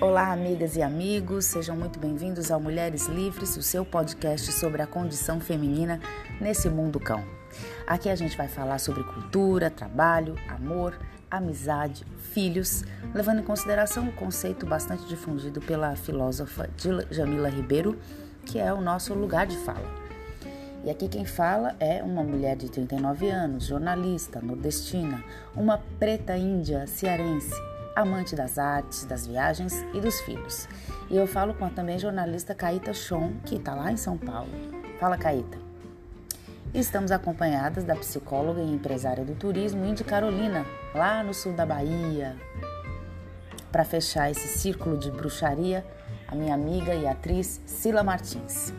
Olá, amigas e amigos, sejam muito bem-vindos ao Mulheres Livres, o seu podcast sobre a condição feminina nesse mundo cão. Aqui a gente vai falar sobre cultura, trabalho, amor, amizade, filhos, levando em consideração o um conceito bastante difundido pela filósofa Jamila Ribeiro, que é o nosso lugar de fala. E aqui quem fala é uma mulher de 39 anos, jornalista, nordestina, uma preta índia cearense amante das artes, das viagens e dos filhos. E eu falo com a também jornalista Caíta Chon, que está lá em São Paulo. Fala, Caíta. Estamos acompanhadas da psicóloga e empresária do turismo Indy Carolina, lá no sul da Bahia. Para fechar esse círculo de bruxaria, a minha amiga e atriz Sila Martins.